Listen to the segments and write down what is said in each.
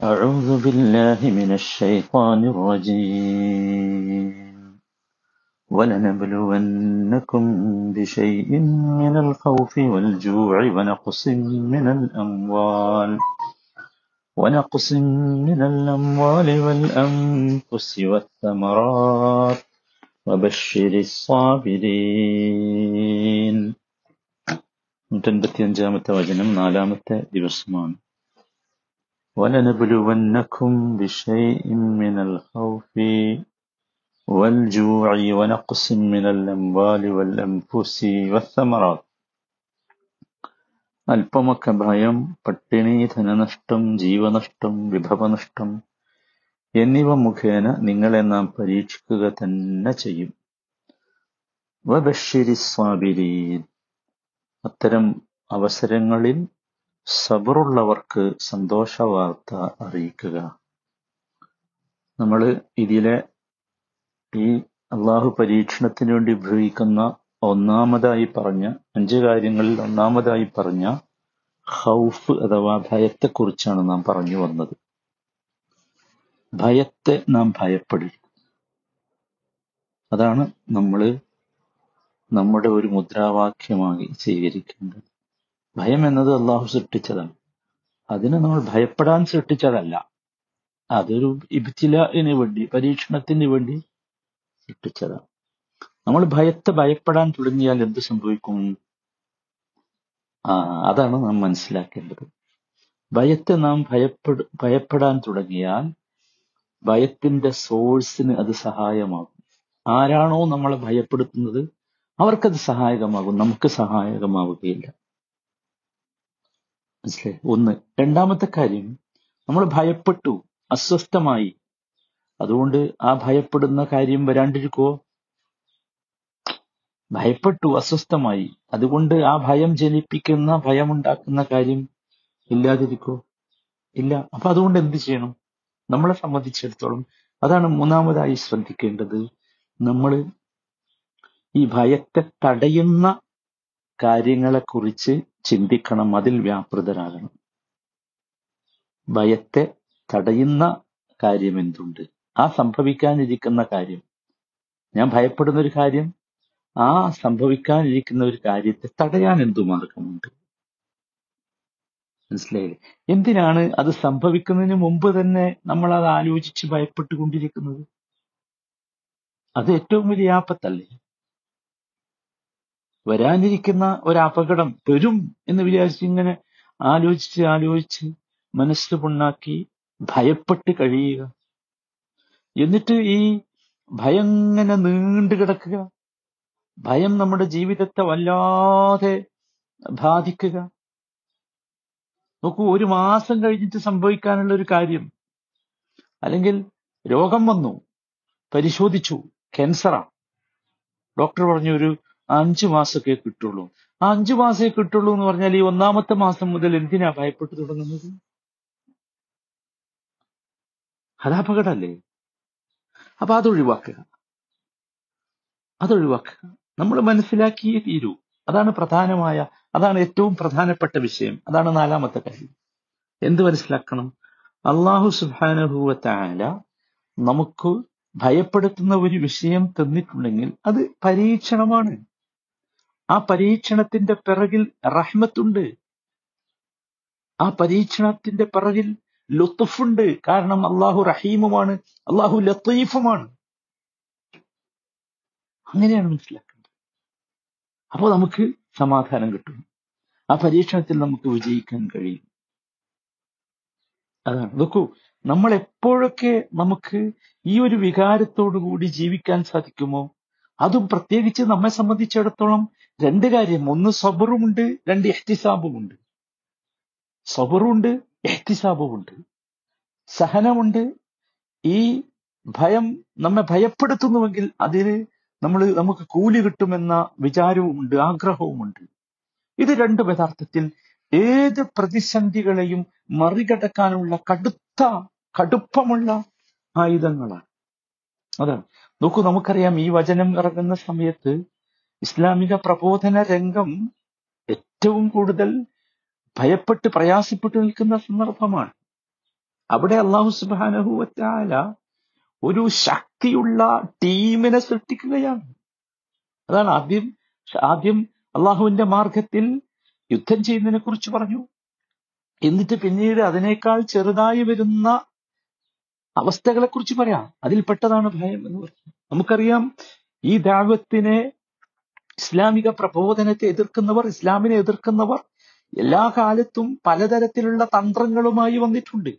أعوذ بالله من الشيطان الرجيم ولنبلونكم بشيء من الخوف والجوع ونقص من الأموال ونقص من الأموال والأنفس والثمرات وبشر الصابرين നൂറ്റൻപത്തിയഞ്ചാമത്തെ വചനം നാലാമത്തെ ദിവസമാണ് ولنبلونكم بشيء من الخوف والجوع ونقص من الأموال والأنفس والثمرات അല്പമൊക്കെ ഭയം പട്ടിണി ധനനഷ്ടം ജീവനഷ്ടം വിഭവനഷ്ടം എന്നിവ മുഖേന നിങ്ങളെ നാം പരീക്ഷിക്കുക തന്നെ ചെയ്യും വബശ്ശിരി സ്വാബിരീൻ അത്തരം അവസരങ്ങളിൽ സബറുള്ളവർക്ക് സന്തോഷവാർത്ത അറിയിക്കുക. നമ്മൾ ഇതിലെ ഈ അള്ളാഹു പരീക്ഷണത്തിന് വേണ്ടി ഉപയോഗിക്കുന്ന ഒന്നാമതായി പറഞ്ഞ അഞ്ച് കാര്യങ്ങളിൽ ഒന്നാമതായി പറഞ്ഞ ഹൗഫ് അഥവാ ഭയത്തെക്കുറിച്ചാണ് നാം പറഞ്ഞു വന്നത്. ഭയത്തെ നാം ഭയപ്പെടരുത് അതാണ് നമ്മൾ നമ്മുടെ ഒരു മുദ്രാവാക്യമായി സ്വീകരിക്കേണ്ടത്. ഭയം എന്നത് അള്ളാഹു സൃഷ്ടിച്ചതാണ്. അതിനെ നമ്മൾ ഭയപ്പെടാൻ സൃഷ്ടിച്ചതല്ല. അതൊരു ഇബ്തിലിന് വേണ്ടി പരീക്ഷണത്തിന് വേണ്ടി സൃഷ്ടിച്ചതാണ്. നമ്മൾ ഭയത്തെ ഭയപ്പെടാൻ തുടങ്ങിയാൽ എന്ത് സംഭവിക്കും? ആ അതാണ് നാം മനസ്സിലാക്കേണ്ടത്. ഭയത്തെ നാം ഭയപ്പെട ഭയപ്പെടാൻ തുടങ്ങിയാൽ ഭയത്തിന്റെ സോഴ്സിന് അത് സഹായമാകും. ആരാണോ നമ്മളെ ഭയപ്പെടുത്തുന്നത് അവർക്കത് സഹായകമാകും നമുക്ക് സഹായകമാവുകയില്ല. മനസ്സിലായി? ഒന്ന്. രണ്ടാമത്തെ കാര്യം നമ്മൾ ഭയപ്പെട്ടു അസ്വസ്ഥമായി. അതുകൊണ്ട് ആ ഭയപ്പെടുന്ന കാര്യം വരാണ്ടിരിക്കോ ഭയപ്പെട്ടു അസ്വസ്ഥമായി. അതുകൊണ്ട് ആ ഭയം ജനിപ്പിക്കുന്ന ഭയമുണ്ടാക്കുന്ന കാര്യം ഇല്ലാതിരിക്കോ ഇല്ല. അപ്പൊ അതുകൊണ്ട് എന്ത് ചെയ്യണം? നമ്മളെ സംബന്ധിച്ചിടത്തോളം അതാണ് മൂന്നാമതായി ശ്രദ്ധിക്കേണ്ടത്. നമ്മൾ ഈ ഭയത്തെ തടയുന്ന കാര്യങ്ങളെക്കുറിച്ച് ചിന്തിക്കണം അതിൽ വ്യാപൃതരാകണം. ഭയത്തെ തടയുന്ന കാര്യം എന്തുണ്ട്? ആ സംഭവിക്കാനിരിക്കുന്ന കാര്യം. ഞാൻ ഭയപ്പെടുന്ന ഒരു കാര്യം ആ സംഭവിക്കാനിരിക്കുന്ന ഒരു കാര്യത്തെ തടയാൻ എന്തു മാർഗമുണ്ട്? മനസ്സിലായില്ലേ? എന്തിനാണ് അത് സംഭവിക്കുന്നതിന് മുമ്പ് തന്നെ നമ്മൾ അത് ആലോചിച്ച് ഭയപ്പെട്ടുകൊണ്ടിരിക്കുന്നത്? അത് ഏറ്റവും വലിയ ആപത്തല്ലേ? വരാനിരിക്കുന്ന അപകടം വരും എന്ന് വിചാരിച്ച് ഇങ്ങനെ ആലോചിച്ച് ആലോചിച്ച് മനസ്സ് പുണ്ണാക്കി ഭയപ്പെട്ട് കഴിയുക. എന്നിട്ട് ഈ ഭയം ഇങ്ങനെ നീണ്ടു കിടക്കുക. ഭയം നമ്മുടെ ജീവിതത്തെ വല്ലാതെ ബാധിക്കുക. നോക്കൂ ഒരു മാസം കഴിഞ്ഞിട്ട് സംഭവിക്കാനുള്ള ഒരു കാര്യം. അല്ലെങ്കിൽ രോഗം വന്നു. പരിശോധിച്ചു. ക്യാൻസറാ. ഡോക്ടർ പറഞ്ഞു ഒരു അഞ്ചു മാസമൊക്കെ കിട്ടുള്ളൂ. ആ അഞ്ചു മാസമേ കിട്ടുള്ളൂ എന്ന് പറഞ്ഞാൽ ഈ ഒന്നാമത്തെ മാസം മുതൽ എന്തിനാ ഭയപ്പെട്ടു തുടങ്ങുന്നത്? അത് അപകടമല്ലേ? അപ്പൊ അതൊഴിവാക്കുക. അതൊഴിവാക്കുക. നമ്മൾ മനസ്സിലാക്കിയേ തീരൂ. അതാണ് പ്രധാനമായ അതാണ് ഏറ്റവും പ്രധാനപ്പെട്ട വിഷയം. അതാണ് നാലാമത്തെ കാര്യം. എന്ത് മനസ്സിലാക്കണം? അള്ളാഹു സുബാനുഭൂവത്തായ നമുക്ക് ഭയപ്പെടുത്തുന്ന ഒരു വിഷയം തന്നിട്ടുണ്ടെങ്കിൽ അത് പരീക്ഷണമാണ്. ആ പരീക്ഷണത്തിന്റെ പിറകിൽ റഹ്മത്തുണ്ട്. ആ പരീക്ഷണത്തിന്റെ പിറകിൽ ലുത്തുഫുണ്ട് കാരണം അള്ളാഹു റഹീമുമാണ് അള്ളാഹു ലത്തീഫുമാണ്. അങ്ങനെയാണ് മനസ്സിലാക്കേണ്ടത്. അപ്പോൾ നമുക്ക് സമാധാനം കിട്ടും. ആ പരീക്ഷണത്തിൽ നമുക്ക് വിജയിക്കാൻ കഴിയും. അതാണ്. നോക്കൂ നമ്മൾ എപ്പോഴൊക്കെ നമുക്ക് ഈ ഒരു വികാരത്തോടു കൂടി ജീവിക്കാൻ സാധിക്കുമോ? അതും പ്രത്യേകിച്ച് നമ്മെ സംബന്ധിച്ചിടത്തോളം രണ്ട് കാര്യം. ഒന്ന് സബറുമുണ്ട് രണ്ട് എഹ്തിസാബുമുണ്ട്. സബറുണ്ട് എഹ്തിസാബുമുണ്ട്. സഹനമുണ്ട്. ഈ ഭയം നമ്മെ ഭയപ്പെടുത്തുന്നുവെങ്കിൽ അതിന് നമ്മൾ നമുക്ക് കൂലി കിട്ടുമെന്ന വിചാരവുമുണ്ട് ആഗ്രഹവുമുണ്ട്. ഇത് രണ്ടും യഥാർത്ഥത്തിൽ ഏത് പ്രതിസന്ധികളെയും മറികടക്കാനുള്ള കടുത്ത കടുപ്പമുള്ള ആയുധങ്ങളാണ്. അതാണ്. നോക്കൂ നമുക്കറിയാം ഈ വചനം ഇറങ്ങുന്ന സമയത്ത് ഇസ്ലാമിക പ്രബോധന രംഗം ഏറ്റവും കൂടുതൽ ഭയപ്പെട്ട് പ്രയാസപ്പെട്ട് നിൽക്കുന്ന സന്ദർഭമാണ്. അവിടെ അള്ളാഹു സുബാനഹുവറ്റാല ഒരു ശക്തിയുള്ള ടീമിനെ സൃഷ്ടിക്കുകയാണ്. അതാണ് ആദ്യം ആദ്യം അള്ളാഹുവിന്റെ മാർഗത്തിൽ യുദ്ധം ചെയ്യുന്നതിനെ കുറിച്ച് പറഞ്ഞു. എന്നിട്ട് പിന്നീട് അതിനേക്കാൾ ചെറുതായി വരുന്ന അവസ്ഥകളെ കുറിച്ച് പറയാം അതിൽപ്പെട്ടതാണ് ഭയം എന്ന് പറയുന്നത് നമുക്കറിയാം ഈ ദാവത്തിനെ ഇസ്ലാമിക പ്രബോധനത്തെ എതിർക്കുന്നവർ ഇസ്ലാമിനെ എതിർക്കുന്നവർ എല്ലാ കാലത്തും പലതരത്തിലുള്ള തന്ത്രങ്ങളുമായി വന്നിട്ടുണ്ട്.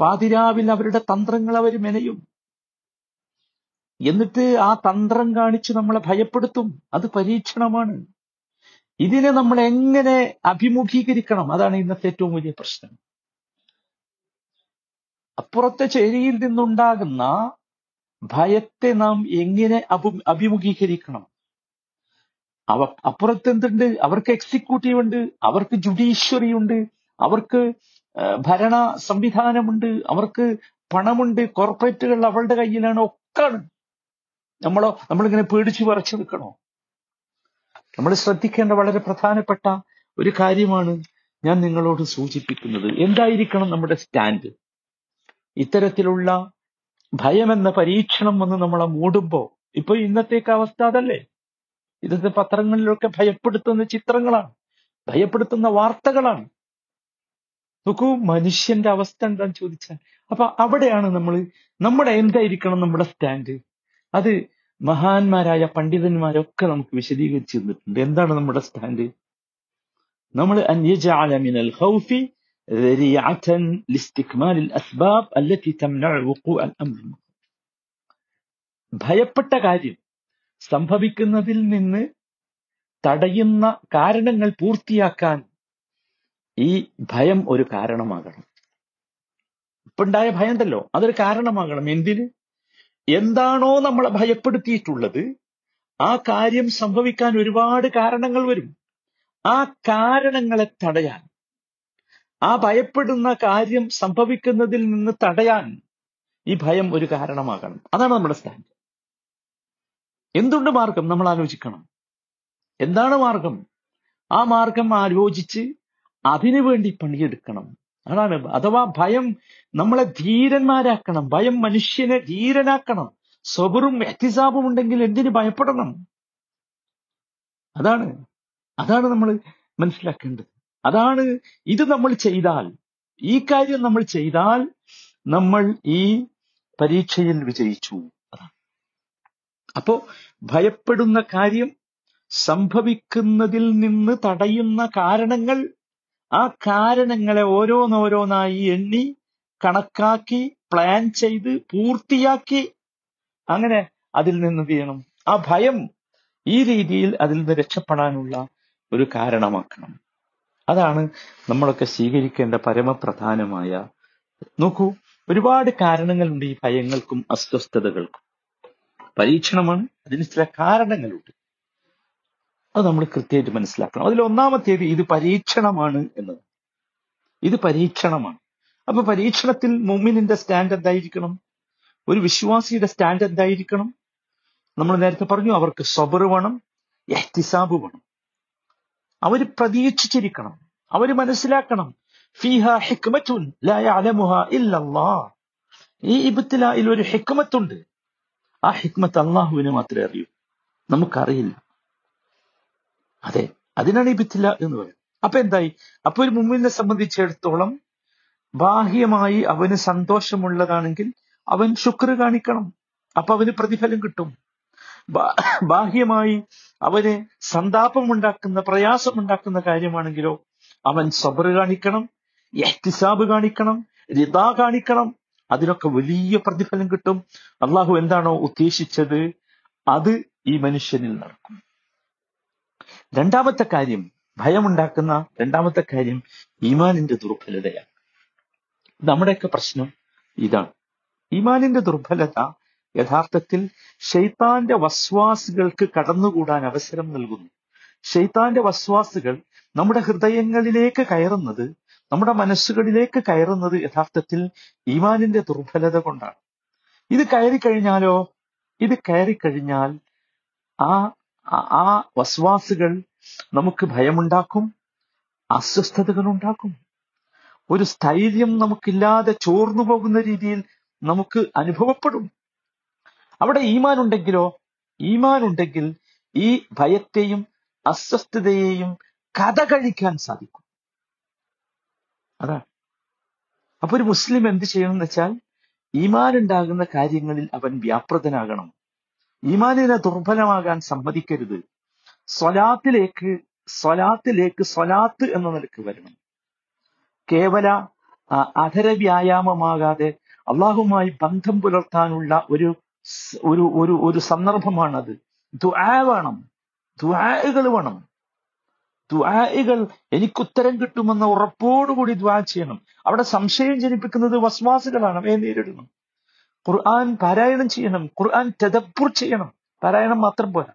പാതിരാവിൽ അവരുടെ തന്ത്രങ്ങൾ അവർ മെനയും. എന്നിട്ട് ആ തന്ത്രം കാണിച്ച് നമ്മളെ ഭയപ്പെടുത്തും. അത് പരീക്ഷണമാണ്. ഇതിനെ നമ്മൾ എങ്ങനെ അഭിമുഖീകരിക്കണം? അതാണ് ഇന്നത്തെ ഏറ്റവും വലിയ പ്രശ്നം. അപ്പുറത്തെ ചേരിയിൽ നിന്നുണ്ടാകുന്ന ഭയത്തെ നാം എങ്ങനെ അഭി അഭിമുഖീകരിക്കണം? അവ അപ്പുറത്ത് എന്തുണ്ട് അവർക്ക് എക്സിക്യൂട്ടീവ് ഉണ്ട് അവർക്ക് ജുഡീഷ്യറി ഉണ്ട് അവർക്ക് ഭരണ സംവിധാനമുണ്ട് അവർക്ക് പണമുണ്ട് കോർപ്പറേറ്റുകൾ അവളുടെ കയ്യിലാണ് ഒക്കെ. നമ്മളോ നമ്മളിങ്ങനെ പേടിച്ചു പറിച്ചു നിൽക്കണോ നമ്മൾ ശ്രദ്ധിക്കേണ്ട വളരെ പ്രധാനപ്പെട്ട ഒരു കാര്യമാണ് ഞാൻ നിങ്ങളോട് സൂചിപ്പിക്കുന്നത്. എന്തായിരിക്കണം നമ്മുടെ സ്റ്റാൻഡ്? ഇത്തരത്തിലുള്ള ഭയമെന്ന പരീക്ഷണം വന്ന് നമ്മളെ മൂടുമ്പോൾ ഇപ്പൊ ഇന്നത്തേക്ക് അവസ്ഥ അതല്ലേ? ഇന്നത്തെ പത്രങ്ങളിലൊക്കെ ഭയപ്പെടുത്തുന്ന ചിത്രങ്ങളാണ് ഭയപ്പെടുത്തുന്ന വാർത്തകളാണ്. നോക്കൂ മനുഷ്യന്റെ അവസ്ഥ എന്താന്ന് ചോദിച്ചാൽ അപ്പൊ അവിടെയാണ് നമ്മൾ നമ്മുടെ എന്തായിരിക്കണം നമ്മുടെ സ്റ്റാൻഡ്? അത് മഹാന്മാരായ പണ്ഡിതന്മാരൊക്കെ നമുക്ക് വിശദീകരിച്ചിരുന്നിട്ടുണ്ട് എന്താണ് നമ്മുടെ സ്റ്റാൻഡ്? നമ്മൾ അന്യജാലമിനൽ ഹൗഫി ذريعة لاستكمال الأسباب التي تمنع وقوع الأمر ഭയപ്പെട്ട കാര്യം സംഭവിക്കുന്നതിൽ നിന്ന് തടയുന്ന കാരണങ്ങൾ പൂർത്തിയാക്കാൻ ഈ ഭയം ഒരു കാരണമാകണം ഇപ്പുണ്ടായ ഭയം ഉണ്ടല്ലോ അതൊരു കാരണമാകണം എന്തിന് എന്താണോ നമ്മളെ ഭയപ്പെടുത്തിയിട്ടുള്ളത് ആ കാര്യം സംഭവിക്കാൻ ഒരുപാട് കാരണങ്ങൾ വരും ആ കാരണങ്ങളെ തടയാൻ ആ ഭയപ്പെടുന്ന കാര്യം സംഭവിക്കുന്നതിൽ നിന്ന് തടയാൻ ഈ ഭയം ഒരു കാരണമാകണം. അതാണ് നമ്മുടെ സ്റ്റാൻഡ് എന്തുണ്ട് മാർഗം? നമ്മൾ ആലോചിക്കണം. എന്താണ് മാർഗം? ആ മാർഗം ആലോചിച്ച് അതിനു വേണ്ടി പണിയെടുക്കണം. അതാണ് അഥവാ ഭയം നമ്മളെ ധീരന്മാരാക്കണം. ഭയം മനുഷ്യനെ ധീരനാക്കണം. സ്വബറും എഹ്തിസാബും ഉണ്ടെങ്കിൽ എന്തിനു ഭയപ്പെടണം? അതാണ്. അതാണ് നമ്മൾ മനസ്സിലാക്കേണ്ടത്. അതാണ് ഇത് നമ്മൾ ചെയ്താൽ ഈ കാര്യം നമ്മൾ ചെയ്താൽ നമ്മൾ ഈ പരീക്ഷയിൽ വിജയിച്ചു. അപ്പോ ഭയപ്പെടുന്ന കാര്യം സംഭവിക്കുന്നതിൽ നിന്ന് തടയുന്ന കാരണങ്ങൾ ആ കാരണങ്ങളെ ഓരോന്നോരോന്നായി എണ്ണി കണക്കാക്കി പ്ലാൻ ചെയ്ത് പൂർത്തിയാക്കി അങ്ങനെ അതിൽ നിന്ന് ചെയ്യണം ആ ഭയം ഈ രീതിയിൽ അതിൽ നിന്ന് രക്ഷപ്പെടാനുള്ള ഒരു കാരണമാക്കണം. അതാണ് നമ്മളൊക്കെ സ്വീകരിക്കേണ്ട പരമപ്രധാനമായ നോക്കൂ ഒരുപാട് കാരണങ്ങളുണ്ട് ഈ ഭയങ്ങൾക്കും അസ്വസ്ഥതകൾക്കും. പരീക്ഷണമാണ് അതിന് ചില കാരണങ്ങളുണ്ട്. അത് നമ്മൾ കൃത്യമായിട്ട് മനസ്സിലാക്കണം. അതിൽ ഒന്നാമത്തേത് ഇത് പരീക്ഷണമാണ് എന്നത്. ഇത് പരീക്ഷണമാണ്. അപ്പൊ പരീക്ഷണത്തിൽ മുമ്മിനിന്റെ സ്റ്റാൻഡ് എന്തായിരിക്കണം? ഒരു വിശ്വാസിയുടെ സ്റ്റാൻഡ് എന്തായിരിക്കണം? നമ്മൾ നേരത്തെ പറഞ്ഞു അവർക്ക് സബറ് വേണം എഹ്തിസാബ് വേണം. അവർ പ്രതീക്ഷിച്ചിരിക്കണം. അവർ മനസ്സിലാക്കണം. ഫീഹ ഇല്ലല്ലാഹ് ഈ ഇബത്തിലായിൽ ഒരു ഹിക്മത്തുണ്ട്. ആ ഹിക്മത്ത് അള്ളാഹുവിന് മാത്രമേ അറിയൂ. നമുക്കറിയില്ല. അതെ അതിനാണ് ഇബത്തില എന്ന് പറയുന്നത്. അപ്പൊ എന്തായി? അപ്പൊ ഒരു മുമ്മിനെ സംബന്ധിച്ചിടത്തോളം ബാഹ്യമായി അവന് സന്തോഷമുള്ളതാണെങ്കിൽ അവൻ ശുക്ർ കാണിക്കണം. അപ്പൊ അവന് പ്രതിഫലം കിട്ടും. ബാഹ്യമായി അവന് സന്താപമുണ്ടാക്കുന്ന പ്രയാസമുണ്ടാക്കുന്ന കാര്യമാണെങ്കിലോ അവൻ സബർ കാണിക്കണം എഹ്തിസാബ് കാണിക്കണം രിത കാണിക്കണം. അതിനൊക്കെ വലിയ പ്രതിഫലം കിട്ടും. അള്ളാഹു എന്താണോ ഉദ്ദേശിച്ചത് അത് ഈ മനുഷ്യനിൽ നടക്കും. രണ്ടാമത്തെ കാര്യം ഭയമുണ്ടാക്കുന്ന രണ്ടാമത്തെ കാര്യം ഈമാനിന്റെ ദുർബലതയാണ്. നമ്മുടെയൊക്കെ പ്രശ്നം ഇതാണ്. ഈമാനിന്റെ ദുർബലത യഥാർത്ഥത്തിൽ ഷെയ്ത്താന്റെ വസ്വാസുകൾക്ക് കടന്നുകൂടാൻ അവസരം നൽകുന്നു. ഷെയ്ത്താന്റെ വസ്വാസുകൾ നമ്മുടെ ഹൃദയങ്ങളിലേക്ക് കയറുന്നത് നമ്മുടെ മനസ്സുകളിലേക്ക് കയറുന്നത് യഥാർത്ഥത്തിൽ ഈമാനിന്റെ ദുർബലത കൊണ്ടാണ്. ഇത് കയറി കഴിഞ്ഞാലോ? ഇത് കയറി കഴിഞ്ഞാൽ ആ- ആ വസ്വാസുകൾ നമുക്ക് ഭയമുണ്ടാക്കും അസ്വസ്ഥതകൾ ഉണ്ടാക്കും. ഒരു സ്ഥൈര്യം നമുക്കില്ലാതെ ചോർന്നു പോകുന്ന രീതിയിൽ നമുക്ക് അനുഭവപ്പെടും. അവിടെ ഈമാൻ ഉണ്ടെങ്കിലോ ഈമാൻ ഉണ്ടെങ്കിൽ ഈ ഭയത്തെയും അസ്വസ്ഥതയെയും കഥ കഴിക്കാൻ സാധിക്കും. അതാണ് അപ്പൊ ഒരു മുസ്ലിം എന്ത് ചെയ്യണം എന്ന് വെച്ചാൽ ഈമാൻ ഉണ്ടാകുന്ന കാര്യങ്ങളിൽ അവൻ വ്യാപൃതനാകണം ഈമാനിനെ ദുർബലമാകാൻ സമ്മതിക്കരുത്. സ്വലാത്തിലേക്ക് സ്വലാത്തിലേക്ക് സ്വലാത്ത് എന്ന നിലയ്ക്ക് വരണം. കേവല അധര വ്യായാമമാകാതെ അള്ളാഹുമായി ബന്ധം പുലർത്താനുള്ള ഒരു ഒരു ഒരു സന്ദർഭമാണത്. ദുആ വേണം. ദുആകൾ വേണം. ദുആകൾ എനിക്ക് ഉത്തരം കിട്ടുമെന്ന ഉറപ്പോടുകൂടി ദ്വാ ചെയ്യണം. അവിടെ സംശയം ജനിപ്പിക്കുന്നത് വസ്വാസുകളാണ്. അവയെ നേരിടണം. ഖുർആൻ പാരായണം ചെയ്യണം. ഖുർആൻ തദബ്ബുർ ചെയ്യണം. പാരായണം മാത്രം പോരാ.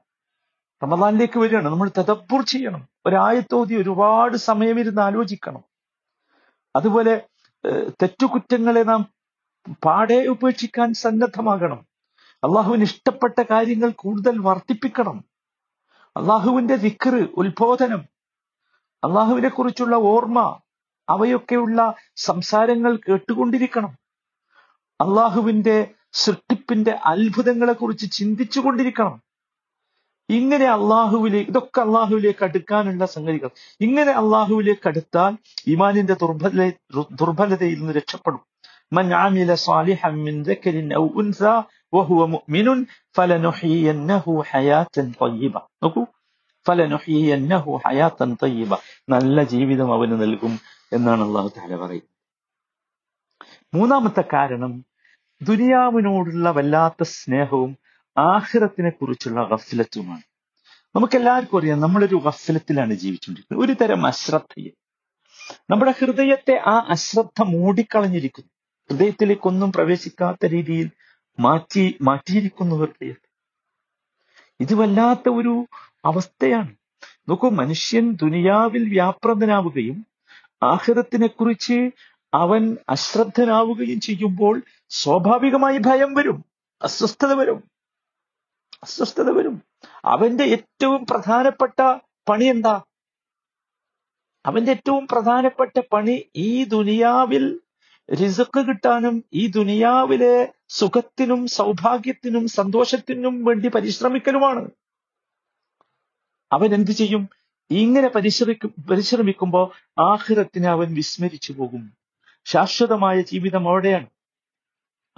റമദാനിലേക്ക് വരികയാണ്. നമ്മൾ തദബ്ബുർ ചെയ്യണം. ഒരായത്തോതി ഒരുപാട് സമയമിരുന്ന് ആലോചിക്കണം. അതുപോലെ തെറ്റുകുറ്റങ്ങളെ നാം പാടെ ഉപേക്ഷിക്കാൻ സന്നദ്ധമാകണം. അള്ളാഹുവിന് ഇഷ്ടപ്പെട്ട കാര്യങ്ങൾ കൂടുതൽ വർദ്ധിപ്പിക്കണം. അള്ളാഹുവിന്റെ ദിക്റ് ഉത്ബോധനം അള്ളാഹുവിനെ കുറിച്ചുള്ള ഓർമ്മ അവയൊക്കെയുള്ള സംസാരങ്ങൾ കേട്ടുകൊണ്ടിരിക്കണം. അള്ളാഹുവിന്റെ സൃഷ്ടിപ്പിന്റെ അത്ഭുതങ്ങളെ കുറിച്ച് ചിന്തിച്ചു കൊണ്ടിരിക്കണം ഇങ്ങനെ അള്ളാഹുവിലേക്ക് ഇതൊക്കെ അള്ളാഹുവിലേക്ക് അടുക്കാനുള്ള സംഗതികൾ. ഇങ്ങനെ അള്ളാഹുവിലേക്ക് അടുത്താൽ ഇമാനിന്റെ ദുർബല ദുർബലതയിൽ നിന്ന് രക്ഷപ്പെടും. വഹുവ മുഅ്മിനുൻ ഫലനുഹിയന്നഹു ഹയാതൻ ത്വയ്യിബ നോക്കൂ. ഫലനുഹിയന്നഹു ഹയാതൻ ത്വയ്യിബ നല്ല ജീവിതം അവന് നൽകും എന്നാണ് അള്ളാഹു താല പറയുന്നത്. മൂന്നാമത്തെ കാരണം ദുനിയാവിനോടുള്ള വല്ലാത്ത സ്നേഹവും ആഹിറത്തിനെ കുറിച്ചുള്ള ഗഫ്ലത്തുമാണ്. നമുക്കെല്ലാവർക്കും അറിയാം നമ്മളൊരു ഗഫ്ലത്തിലാണ് ജീവിച്ചുകൊണ്ടിരിക്കുന്നത്. ഒരു തരം അശ്രദ്ധയെ. നമ്മുടെ ഹൃദയത്തെ ആ അശ്രദ്ധ മൂടിക്കളഞ്ഞിരിക്കുന്നു. ഹൃദയത്തിലേക്കൊന്നും പ്രവേശിക്കാത്ത രീതിയിൽ മാറ്റി മാറ്റിയിരിക്കുന്നവർ ഇത് വല്ലാത്ത ഒരു അവസ്ഥയാണ്. നോക്കൂ മനുഷ്യൻ ദുനിയാവിൽ വ്യാപ്രതനാവുകയും ആഹൃതത്തിനെ കുറിച്ച് അവൻ അശ്രദ്ധനാവുകയും ചെയ്യുമ്പോൾ സ്വാഭാവികമായി ഭയം വരും. അസ്വസ്ഥത വരും. അസ്വസ്ഥത വരും. അവന്റെ ഏറ്റവും പ്രധാനപ്പെട്ട പണി എന്താ? അവന്റെ ഏറ്റവും പ്രധാനപ്പെട്ട പണി ഈ ദുനിയാവിൽ റിസക്ക് കിട്ടാനും ഈ ദുനിയാവിലെ സുഖത്തിനും സൗഭാഗ്യത്തിനും സന്തോഷത്തിനും വേണ്ടി പരിശ്രമിക്കലുമാണ്. അവൻ എന്ത് ചെയ്യും? ഇങ്ങനെ പരിശ്രമിക്കും പരിശ്രമിക്കുമ്പോ ആഹ്റത്തിനെ അവൻ വിസ്മരിച്ചു പോകും. ശാശ്വതമായ ജീവിതം അവിടെയാണ്.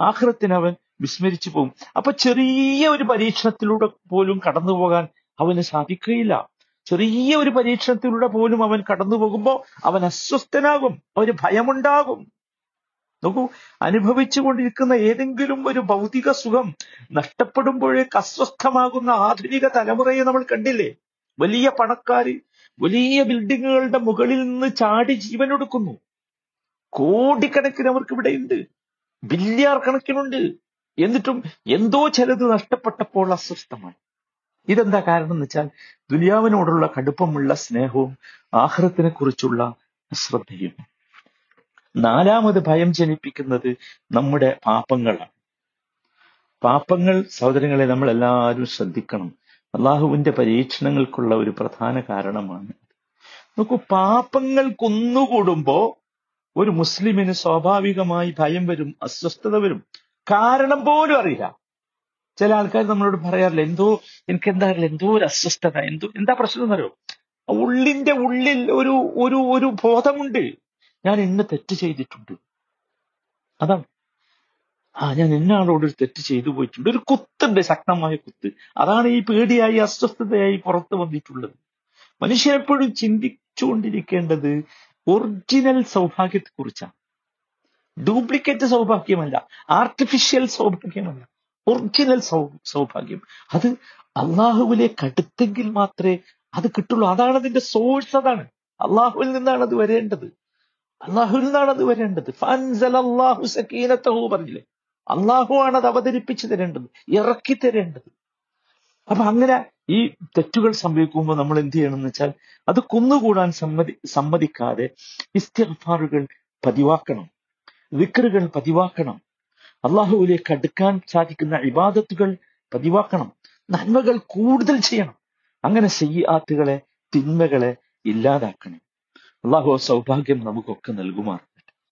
ആഹ്റത്തിന് അവൻ വിസ്മരിച്ചു പോകും. അപ്പൊ ചെറിയ ഒരു പരീക്ഷണത്തിലൂടെ പോലും കടന്നു പോകാൻ അവന് സാധിക്കുകയില്ല. ചെറിയ ഒരു പരീക്ഷണത്തിലൂടെ പോലും അവൻ കടന്നു പോകുമ്പോൾ അവൻ അസ്വസ്ഥനാകും. അവന് ഭയമുണ്ടാകും. നോക്കൂ അനുഭവിച്ചുകൊണ്ടിരിക്കുന്ന ഏതെങ്കിലും ഒരു ഭൗതിക സുഖം നഷ്ടപ്പെടുമ്പോഴേക്ക് അസ്വസ്ഥമാകുന്ന ആധുനിക തലമുറയെ നമ്മൾ കണ്ടില്ലേ? വലിയ പണക്കാർ വലിയ ബിൽഡിങ്ങുകളുടെ മുകളിൽ നിന്ന് ചാടി ജീവനൊടുക്കുന്നു. കോടിക്കണക്കിന് അവർക്ക് ഇവിടെയുണ്ട്. ബില്യാർ കണക്കിനുണ്ട്. എന്നിട്ടും എന്തോ ചിലത് നഷ്ടപ്പെട്ടപ്പോൾ അസ്വസ്ഥമാണ് ഇതെന്താ കാരണം എന്ന് വെച്ചാൽ ദുനിയാവിനോടുള്ള കടുപ്പമുള്ള സ്നേഹവും ആഹ്റത്തിനെ കുറിച്ചുള്ള അശ്രദ്ധയും നാലാമത് ഭയം ജനിപ്പിക്കുന്നത് നമ്മുടെ പാപങ്ങളാണ്. പാപങ്ങൾ സഹോദരങ്ങളെ നമ്മൾ എല്ലാവരും ശ്രദ്ധിക്കണം. അള്ളാഹുവിന്റെ പരീക്ഷണങ്ങൾക്കുള്ള ഒരു പ്രധാന കാരണമാണ് നോക്കൂ പാപങ്ങൾ കുന്നുകൂടുമ്പോ ഒരു മുസ്ലിമിന് സ്വാഭാവികമായി ഭയം വരും അസ്വസ്ഥത വരും. കാരണം പോലും അറിയില്ല. ചില ആൾക്കാർ നമ്മളോട് പറയാറില്ല എന്തോ എനിക്ക് എന്താ അറിയില്ല എന്തോ ഒരു അസ്വസ്ഥത എന്തോ എന്താ പ്രശ്നം എന്നറിയോ? ഉള്ളിന്റെ ഉള്ളിൽ ഒരു ഒരു ഒരു ബോധമുണ്ട്. ഞാൻ എന്നെ തെറ്റ് ചെയ്തിട്ടുണ്ട്. അതാണ്. ആ ഞാൻ ഇന്നാളോട് ഒരു തെറ്റ് ചെയ്തു പോയിട്ടുണ്ട്. ഒരു കുത്തുണ്ട് ശക്തമായ കുത്ത്. അതാണ് ഈ പേടിയായി അസ്വസ്ഥതയായി പുറത്തു വന്നിട്ടുള്ളത്. മനുഷ്യൻ എപ്പോഴും ചിന്തിച്ചുകൊണ്ടിരിക്കേണ്ടത് ഒറിജിനൽ സൗഭാഗ്യത്തെ കുറിച്ചാണ് ഡ്യൂപ്ലിക്കേറ്റ് സൗഭാഗ്യമല്ല ആർട്ടിഫിഷ്യൽ സൗഭാഗ്യമല്ല. ഒറിജിനൽ സൗ സൗഭാഗ്യം. അത് അള്ളാഹുവിലേക്ക് അടുത്തെങ്കിൽ മാത്രമേ അത് കിട്ടുള്ളൂ. അതാണ് അതിന്റെ സോഴ്സ് അതാണ്. അള്ളാഹുവിൽ നിന്നാണ് അത് വരേണ്ടത്. അള്ളാഹുവിൽ നിന്നാണ് അത് വരേണ്ടത്? അള്ളാഹു സക്കീനത്തഹു പറഞ്ഞില്ലേ? അള്ളാഹു ആണ് അത് അവതരിപ്പിച്ചു തരേണ്ടത് ഇറക്കി തരേണ്ടത്. അപ്പൊ അങ്ങനെ ഈ തെറ്റുകൾ സംഭവിക്കുമ്പോൾ നമ്മൾ എന്ത് ചെയ്യണമെന്ന് വെച്ചാൽ അത് കുന്നുകൂടാൻ സമ്മതി സമ്മതിക്കാതെ ഇസ്തിഗ്ഫാറുകൾ പതിവാക്കണം വിക്രുകൾ പതിവാക്കണം അള്ളാഹുവിലേക്ക് അടുക്കാൻ സാധിക്കുന്ന ഇബാദത്തുകൾ പതിവാക്കണം നന്മകൾ കൂടുതൽ ചെയ്യണം. അങ്ങനെ ചെയ്യാത്തുകളെ തിന്മകളെ ഇല്ലാതാക്കണം. അള്ളാഹു സൗഭാഗ്യം നമുക്കൊക്കെ നൽകുമാർ.